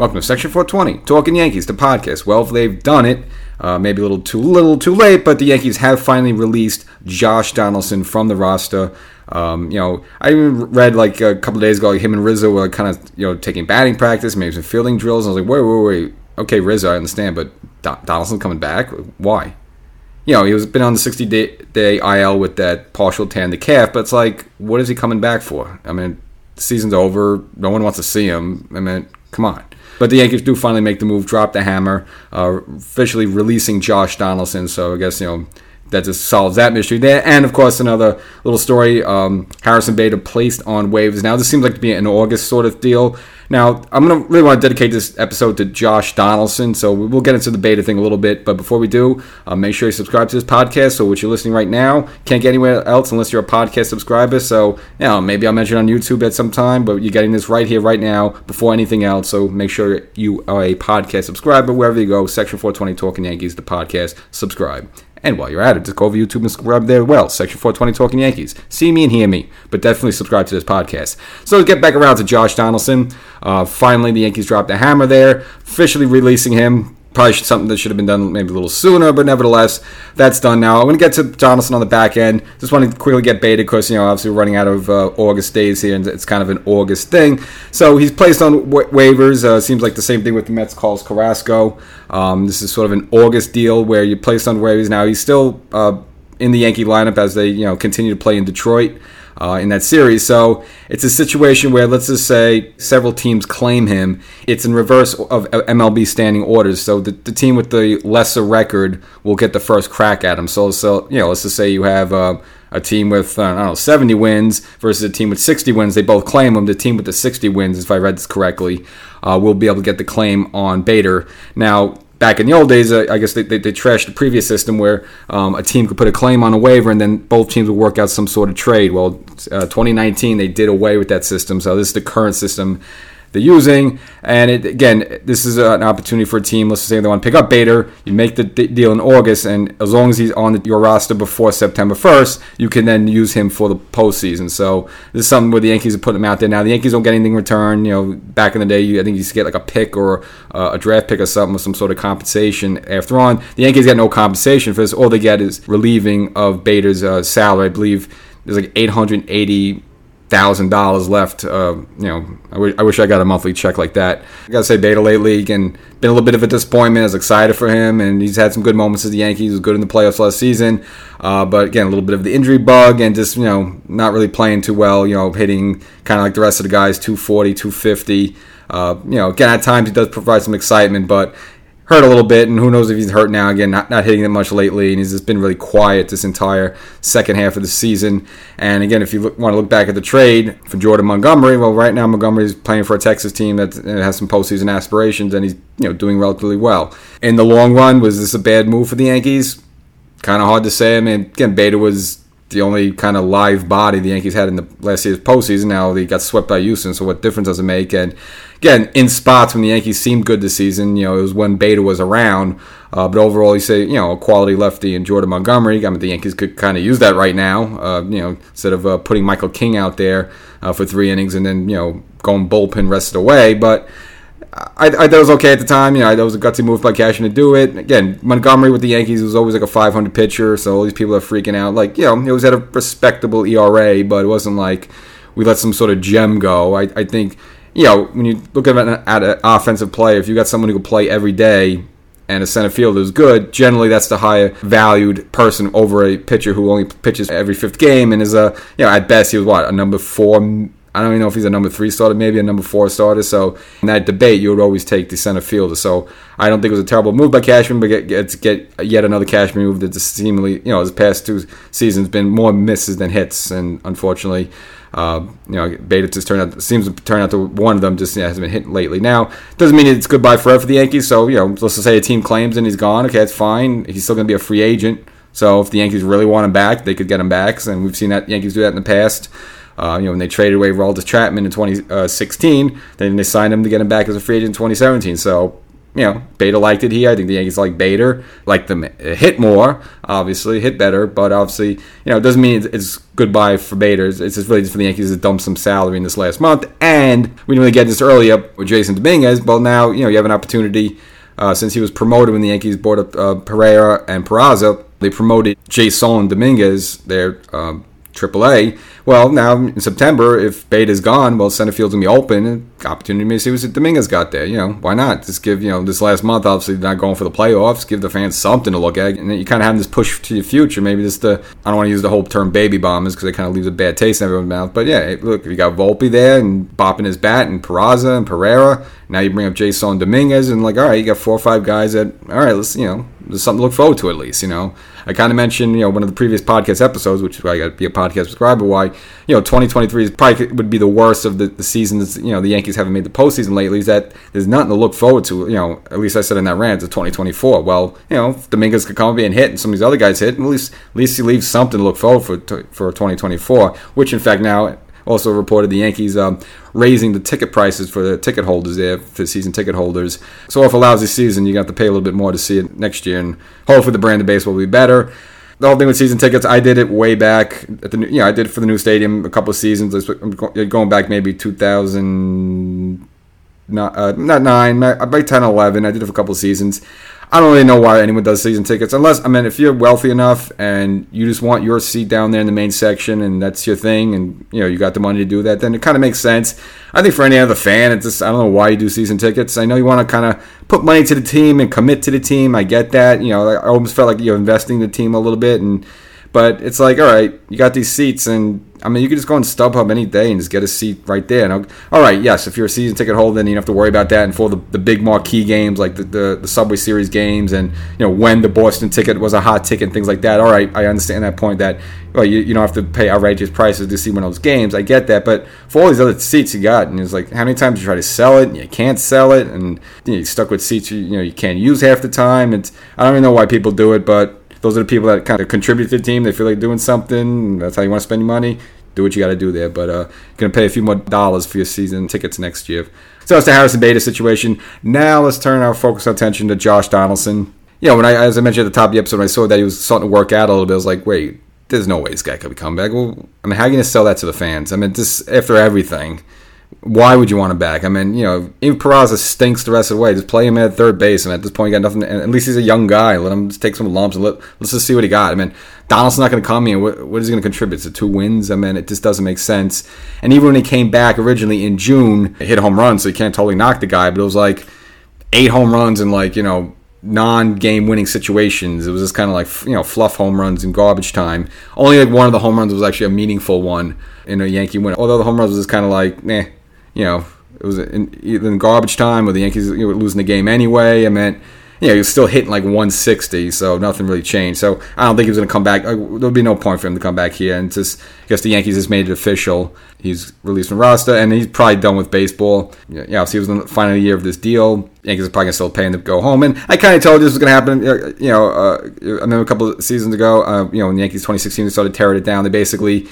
Welcome to Section 420, Talking Yankees, the podcast. Well, they've done it. Uh, maybe a little too little too late, but the Yankees have finally released Josh Donaldson from the roster. Um, you know, I even read like a couple days ago, like him and Rizzo were kind of you know taking batting practice, maybe some fielding drills. I was like, wait, wait, wait. Okay, Rizzo, I understand, but Donaldson coming back? Why? You know, he was been on the 60 day, day IL with that partial tan the calf, but it's like, what is he coming back for? I mean, the season's over. No one wants to see him. I mean, come on. But the Yankees do finally make the move, drop the hammer, uh, officially releasing Josh Donaldson. So I guess, you know, that just solves that mystery there. And of course, another little story um, Harrison Bader placed on waivers. Now, this seems like to be an August sort of deal. Now, I'm going to really want to dedicate this episode to Josh Donaldson, so we'll get into the Bader thing a little bit. But before we do, uh, make sure you subscribe to this podcast. So, what you're listening right now can't get anywhere else unless you're a podcast subscriber. So, you know, maybe I'll mention on YouTube at some time, but you're getting this right here, right now, before anything else. So, make sure you are a podcast subscriber wherever you go. Section 420 Talking Yankees, the podcast. Subscribe. And while you're at it, just go over YouTube and subscribe there well. Section 420 Talking Yankees. See me and hear me, but definitely subscribe to this podcast. So let's get back around to Josh Donaldson. Uh, finally, the Yankees dropped a hammer there, officially releasing him Probably something that should have been done maybe a little sooner, but nevertheless, that's done now. I'm going to get to Donaldson on the back end. Just want to quickly get Bader because, you know, obviously we're running out of uh, August days here, and it's kind of an August thing. So he's placed on wa- waivers. Uh, seems like the same thing with the Mets Carlos Carrasco. Um, this is sort of an August deal where you placed on waivers. Now he's still uh, in the Yankee lineup as they, you know, continue to play in Detroit uh, in that series. So it's a situation where, let's just say, several teams claim him. It's in reverse of MLB standing orders. So the, the team with the lesser record will get the first crack at him. So, so you know, let's just say you have. Uh, a team with uh, I don't know 70 wins versus a team with 60 wins. They both claim him. The team with the 60 wins, if I read this correctly, uh, will be able to get the claim on Bader. Now back in the old days, uh, I guess they, they, they, trashed the previous system where um, a team could put a claim on a waiver and then both teams would work out some sort of trade. Well, uh, 2019, they did away with that system. So this is the current system they're using. And it, again, this is an opportunity for a team. Let's say they want to pick up Bader. You make the deal in August, and as long as he's on your roster before September 1st, you can then use him for the postseason. So this is something where the Yankees are putting him out there now. The Yankees don't get anything in return. You know, back in the day, you, I think you used to get like a pick or uh, a draft pick or something with some sort of compensation after on. The Yankees get no compensation for this. All they get is relieving of Bader's uh, salary. I believe there's like 880 thousand dollars left. Uh, you know, I, w- I wish I got a monthly check like that. I gotta say, Bader lately and been a little bit of a disappointment. I was excited for him, and he's had some good moments as the Yankees. He was good in the playoffs last season, uh, but again, a little bit of the injury bug and just you know not really playing too well. You know, hitting kind of like the rest of the guys, 240, 250. Uh, you know, again, at times he does provide some excitement, but hurt a little bit, and who knows if he's hurt now. Again, not, not hitting it much lately, and he's just been really quiet this entire second half of the season. And again, if you look, want to look back at the trade for Jordan Montgomery, well, right now Montgomery is playing for a Texas team that uh, has some postseason aspirations, and he's you know doing relatively well. In the long run, was this a bad move for the Yankees? Kind of hard to say. I mean, again, Bader was the only kind of live body the Yankees had in the last year's postseason. Now they got swept by Houston, so what difference does it make? And again, in spots when the Yankees seemed good this season, you know, it was when Bader was around. Uh, but overall, you say, you know, a quality lefty in Jordan Montgomery. I mean, the Yankees could kind of use that right now. Uh, you know, instead of uh, putting Michael King out there uh, for three innings and then you know going bullpen rest away, but. I, I thought it was okay at the time. You know, that was a gutsy move by Cashman to do it. Again, Montgomery with the Yankees was always like a 500 pitcher, so all these people are freaking out. Like, you know, it was at a respectable ERA, but it wasn't like we let some sort of gem go. I, I think, you know, when you look at an, at an offensive player, if you got someone who can play every day and a center fielder is good, generally that's the higher valued person over a pitcher who only pitches every fifth game and is a, you know, at best he was what, a number four I don't even know if he's a number three starter, maybe a number four starter. So in that debate, you would always take the center fielder. So I don't think it was a terrible move by Cashman, but get, get, get yet another Cashman move that seemingly, you know, his past two seasons been more misses than hits, and unfortunately, uh, you know, Bader just turned out seems to turn out to one of them just yeah, has been hit lately. Now doesn't mean it's goodbye forever for the Yankees. So you know, let's just say a team claims and he's gone. Okay, it's fine. He's still going to be a free agent. So if the Yankees really want him back, they could get him back, and we've seen that Yankees do that in the past. Uh, you know, when they traded away Aroldis Chapman in 2016, then they signed him to get him back as a free agent in 2017. So you know, Bader liked it here. I think the Yankees like Bader, like them hit more, obviously, hit better, but obviously, you know, it doesn't mean it's goodbye for Bader. It's just really just for the Yankees to dump some salary in this last month. And we didn't really get this earlier with Jasson Dominguez, but now, you know, you have an opportunity uh, since he was promoted when the Yankees bought up uh, Pereira and Peraza. They promoted Jasson Dominguez, their um, AAA. Well, now in September, if Bader's gone, well, center field's gonna be open. And Opportunity to see what Dominguez got there. You know, why not? Just give you know this last month, obviously not going for the playoffs. Give the fans something to look at, and then you kind of have this push to your future. Maybe just the I don't want to use the whole term baby bombers because it kind of leaves a bad taste in everyone's mouth. But yeah, look, you got Volpe there and bopping his bat, and Peraza and Pereira. Now you bring up Jasson Dominguez, and like, all right, you got four or five guys that all right, let's you know, there's something to look forward to at least. You know, I kind of mentioned, you know, one of the previous podcast episodes, which is why I got to be a podcast subscriber. Why, you know, 2023 is probably would be the worst of the, the seasons. You know, the Yankees haven't made the postseason lately. Is that there's nothing to look forward to. You know, at least I said in that rant to 2024. Well, you know, Dominguez could come up and hit, and some of these other guys hit, at least at least he leaves something to look forward for for 2024. Which, in fact, now also reported the Yankees um, raising the ticket prices for the ticket holders there, for season ticket holders. So if a lousy season, you got to pay a little bit more to see it next year, and hopefully the brand of baseball will be better. The whole thing with season tickets, I did it way back at the you know I did it for the new stadium a couple of seasons. Going back maybe 2000, not uh, not nine, about 10, 11. I did it for a couple seasons. I don't really know why anyone does season tickets unless I mean if you're wealthy enough and you just want your seat down there in the main section and that's your thing and you know you got the money to do that then it kind of makes sense. I think for any other fan it's just I don't know why you do season tickets. I know you want to kind of put money to the team and commit to the team. I get that. You know I almost felt like you're investing the team a little bit and but it's like, all right, you got these seats, and I mean, you could just go on StubHub any day and just get a seat right there. And all right, yes, if you're a season ticket holder, then you don't have to worry about that. And for the, the big marquee games like the, the, the Subway Series games, and you know when the Boston ticket was a hot ticket and things like that. All right, I understand that point that well, you, you don't have to pay outrageous prices to see one of those games. I get that, but for all these other seats you got, and it's like how many times you try to sell it and you can't sell it, and you know, you're stuck with seats you, you know you can't use half the time. It's I don't even know why people do it, but those are the people that kind of contribute to the team. They feel like doing something. That's how you want to spend your money. Do what you got to do there. But uh, going to pay a few more dollars for your season tickets next year. So that's the Harrison Bader situation. Now let's turn our focus our attention to Josh Donaldson. You know, when I, as I mentioned at the top of the episode, when I saw that he was starting to work out a little bit, I was like, wait, there's no way this guy could coming back. Well, I mean, how are you going to sell that to the fans? I mean, just after everything why would you want him back? I mean, you know, even Peraza stinks the rest of the way. Just play him at third base, and at this point, you got nothing. And at least he's a young guy. Let him just take some lumps and let, let's just see what he got. I mean, Donaldson's not going to come here. What, what is he going to contribute to two wins? I mean, it just doesn't make sense. And even when he came back originally in June, hit home run, so you can't totally knock the guy. But it was like eight home runs in like you know non-game winning situations. It was just kind of like you know fluff home runs in garbage time. Only like one of the home runs was actually a meaningful one in a Yankee win. Although the home runs was just kind of like, nah you know, it was in, in garbage time or the Yankees you know, were losing the game anyway. I meant, you know, he was still hitting like 160, so nothing really changed. So I don't think he was going to come back. There'll be no point for him to come back here. And just, I guess the Yankees just made it official. He's released from roster, and he's probably done with baseball. Yeah, so he was in the final year of this deal. Yankees are probably going to still pay him to go home. And I kind of told you this was going to happen. You know, uh, I remember a couple of seasons ago, uh, you know, in the Yankees 2016, they started tearing it down. They basically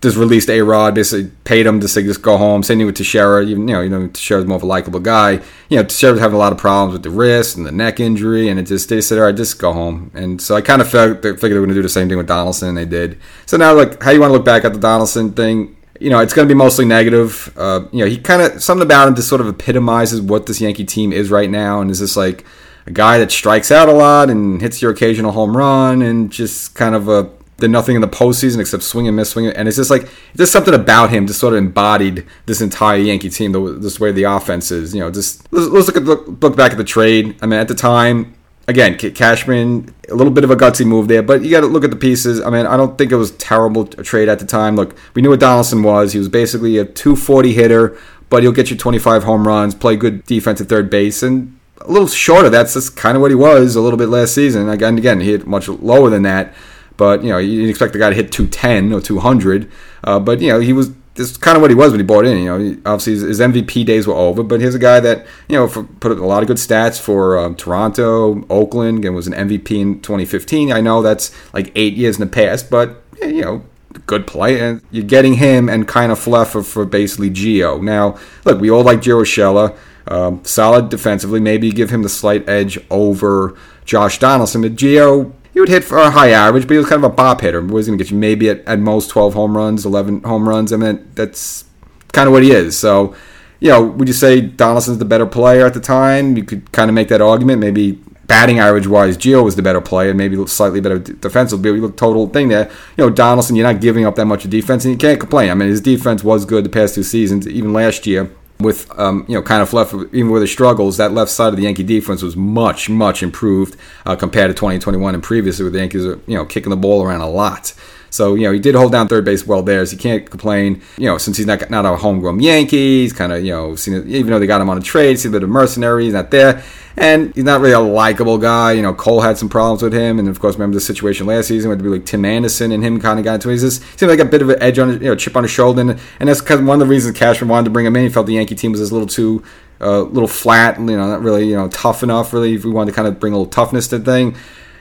just released A Rod, basically paid him to say just go home. Same thing with Teixeira. You know, you know, Teixeira's more of a likable guy. You know, Teixeira's having a lot of problems with the wrist and the neck injury, and it just they said, all right, just go home. And so I kind of felt they figured they were going to do the same thing with Donaldson, and they did. So now, like, how you want to look back at the Donaldson thing? You know, it's going to be mostly negative. Uh, you know, he kind of something about him just sort of epitomizes what this Yankee team is right now, and is this like a guy that strikes out a lot and hits your occasional home run, and just kind of a did nothing in the postseason except swing and miss, swing, and it's just like just something about him just sort of embodied this entire Yankee team, the, this way the offense is. You know, just let's, let's look at look, look, back at the trade. I mean, at the time, again, Cashman, a little bit of a gutsy move there, but you got to look at the pieces. I mean, I don't think it was terrible trade at the time. Look, we knew what Donaldson was. He was basically a 240 hitter, but he'll get you 25 home runs, play good defense at third base, and a little short of that's just kind of what he was a little bit last season. Again, again, he hit much lower than that. But you know, you expect the guy to hit 210 or 200. Uh, but you know, he was this kind of what he was when he bought in. You know, obviously his, his, MVP days were over, but here's a guy that you know for, put a lot of good stats for um, Toronto, Oakland, and was an MVP in 2015. I know that's like eight years in the past, but you know, good play, and you're getting him and Kiner-Falefa for basically Gio. Now, look, we all like Gio Urshela. Um, solid defensively. Maybe give him the slight edge over Josh Donaldson. But Gio, he would hit for a high average, but he was kind of a bop hitter. He was going to get you maybe at, at most 12 home runs, 11 home runs. I mean, that's kind of what he is. So, you know, would you say Donaldson's the better player at the time? You could kind of make that argument. Maybe batting average wise, Gio was the better player, maybe slightly better defensive. But you look total thing there. You know, Donaldson, you're not giving up that much of defense, and you can't complain. I mean, his defense was good the past two seasons, even last year with um, you know kind of left even with the struggles that left side of the Yankee defense was much much improved uh, compared to 2021 and previously with the Yankees you know kicking the ball around a lot so you know he did hold down third base well there so you can't complain you know since he's not not a homegrown Yankee he's kind of you know seen, even though they got him on a trade see a bit of mercenary he's not there and he's not really a likable guy. You know, Cole had some problems with him, and of course, remember the situation last season be like Tim Anderson and him kind of got into it. He just seemed like a bit of an edge on, you know, chip on his shoulder, and, and that's because one of the reasons Cashman wanted to bring him in. He felt the Yankee team was a little too, a uh, little flat, you know, not really, you know, tough enough. Really, if we wanted to kind of bring a little toughness to the thing.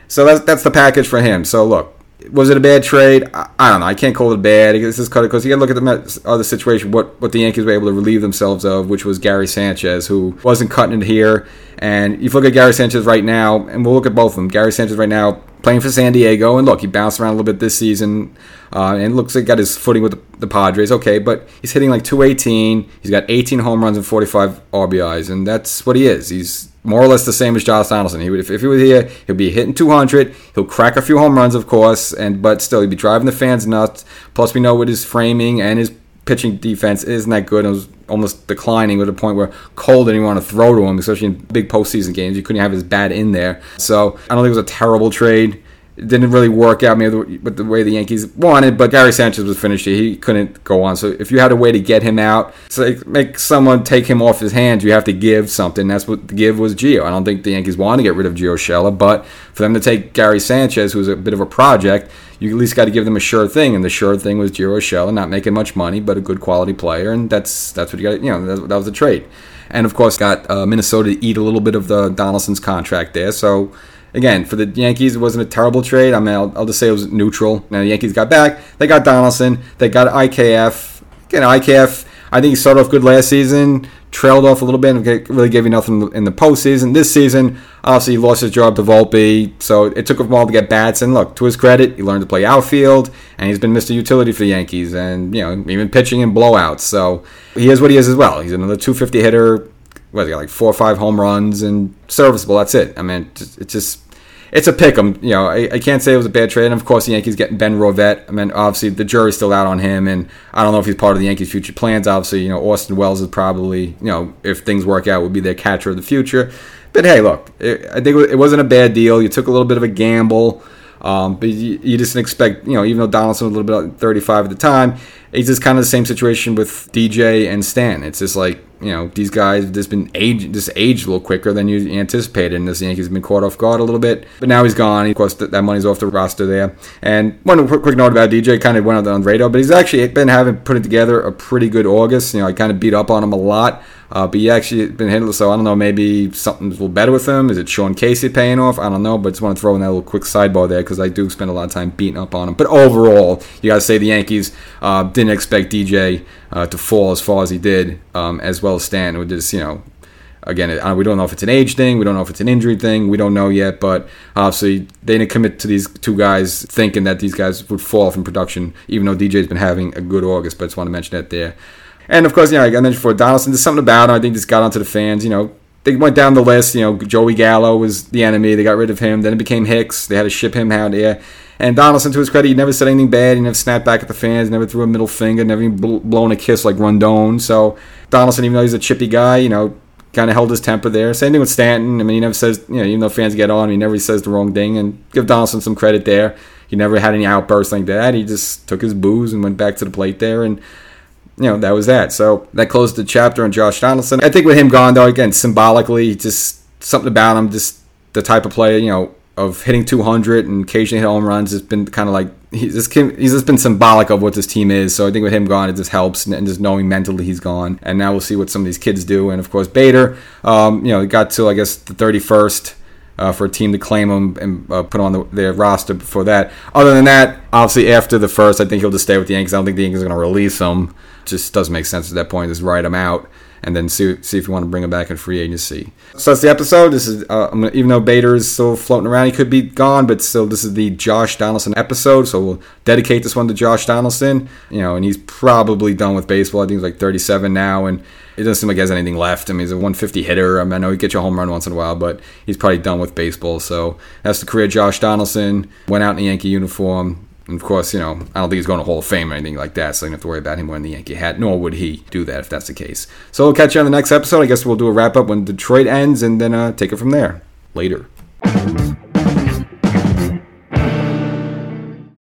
So that's that's the package for him. So look, was it a bad trade? I, I, don't know. I can't call it bad. This is cut because you got to look at the other situation. What what the Yankees were able to relieve themselves of, which was Gary Sanchez, who wasn't cutting it here. And if you look at Gary Sanchez right now, and we'll look at both of them. Gary Sanchez right now playing for San Diego, and look, he bounced around a little bit this season, uh, and looks like he got his footing with the, the, Padres. Okay, but he's hitting like 218. He's got 18 home runs and 45 RBIs, and that's what he is. He's more or less the same as Josh Donaldson. He would, if, if he was here, he'll be hitting 200. He'll crack a few home runs, of course, and but still, he'd be driving the fans nuts. Plus, we know with his framing and his pitching defense isn't that good. It was almost declining with a point where Cole didn't even want to throw to him, especially in big postseason games. You couldn't have his bat in there. So I don't think it was a terrible trade. It didn't really work out maybe with the way the Yankees wanted, but Gary Sanchez was finished. He couldn't go on. So if you had a way to get him out, like make someone take him off his hands, you have to give something. That's what the give was Gio. I don't think the Yankees wanted to get rid of Gio Urshela, but for them to take Gary Sanchez, who's a bit of a project, you at least got to give them a sure thing. And the sure thing was Gio Urshela, not making much money, but a good quality player, and that's that's what you got. You know, that, that was the trade. And of course, got uh, Minnesota to eat a little bit of the Donaldson's contract there. So again, for the Yankees, it wasn't a terrible trade. I mean, I'll, I'll, just say it was neutral. Now, the Yankees got back. They got Donaldson. They got IKF. Again, IKF, I think he started off good last season, trailed off a little bit, and really gave you nothing in the postseason. This season, obviously, he lost his job to Volpe, so it took him a while to get bats. And look, to his credit, he learned to play outfield, and he's been Mr. Utility for the Yankees, and, you know, even pitching in blowouts. So he is what he is as well. He's another 250 hitter what he got like four or five home runs and serviceable. That's it. I mean, it's just it's a pick 'em. You know, I, I, can't say it was a bad trade. And of course, the Yankees getting Ben Rortvedt. I mean, obviously the jury's still out on him, and I don't know if he's part of the Yankees' future plans. Obviously, you know, Austin Wells is probably you know if things work out would be their catcher of the future. But hey, look, it, I think it wasn't a bad deal. You took a little bit of a gamble. Um, but you, you, just expect, you know, even though Donaldson was a little bit 35 at the time, it's just kind of the same situation with DJ and Stan. It's just like you know these guys just been age just aged a little quicker than you anticipated, and this Yankees been caught off guard a little bit. But now he's gone. Of course, that, that money's off the roster there. And one quick, note about DJ, kind of went out on the radar, but he's actually been having putting together a pretty good August. You know, I kind of beat up on him a lot. Uh, but he actually been hitting, so I don't know, maybe something's a little better with him. Is it Sean Casey paying off? I don't know, but just want to throw in that little quick sidebar there because I do spend a lot of time beating up on him. But overall, you got to say the Yankees uh, didn't expect DJ uh, to fall as far as he did, um, as well as Stan, who just, you know, again, we don't know if it's an age thing, we don't know if it's an injury thing, we don't know yet, but obviously they didn't commit to these two guys thinking that these guys would fall from production, even though DJ's been having a good August, but I just want to mention that there. And of course, you know, like I mentioned before, Donaldson, there's something about him I think just got onto the fans, you know, they went down the list. You know, Joey Gallo was the enemy. They got rid of him. Then it became Hicks. They had to ship him out there. And Donaldson, to his credit, he never said anything bad. He never snapped back at the fans. Never threw a middle finger. Never even blown a kiss like Rodón. So Donaldson, even though he's a chippy guy, you know, kind of held his temper there. Same thing with Stanton. I mean, he never says, you know, even though fans get on, he never says the wrong thing. And give Donaldson some credit there. He never had any outbursts like that. He just took his boos and went back to the plate there. And you know, that was that. So that closed the chapter on Josh Donaldson. I think with him gone, though, again, symbolically, just something about him, just the type of player, you know, of hitting 200 and occasionally hit home runs has been kind of like he's just he's just been symbolic of what this team is. So I think with him gone, it just helps and just knowing mentally he's gone. And now we'll see what some of these kids do. And of course, Bader, um, you know, got to I guess the 31st uh, for a team to claim him and uh, put on the, their roster before that. Other than that, obviously after the first, I think he'll just stay with the Yankees. I don't think the Yankees are going to release him. Just doesn't make sense at that point. Just write him out and then see see if you want to bring him back in free agency. So that's the episode. This is uh, gonna, even though Bader is still floating around, he could be gone, but still, this is the Josh Donaldson episode. So we'll dedicate this one to Josh Donaldson. You know, and he's probably done with baseball. I think he's like 37 now, and it doesn't seem like he has anything left. I mean, he's a 150 hitter. I, mean, I know he gets you a home run once in a while, but he's probably done with baseball. So that's the career Josh Donaldson. Went out in a Yankee uniform, and of course, you know, I don't think he's going to Hall of Fame or anything like that, so you don't have to worry about him wearing the Yankee hat, nor would he do that if that's the case. So we'll catch you on the next episode. I guess we'll do a wrap up when Detroit ends and then uh, take it from there. Later.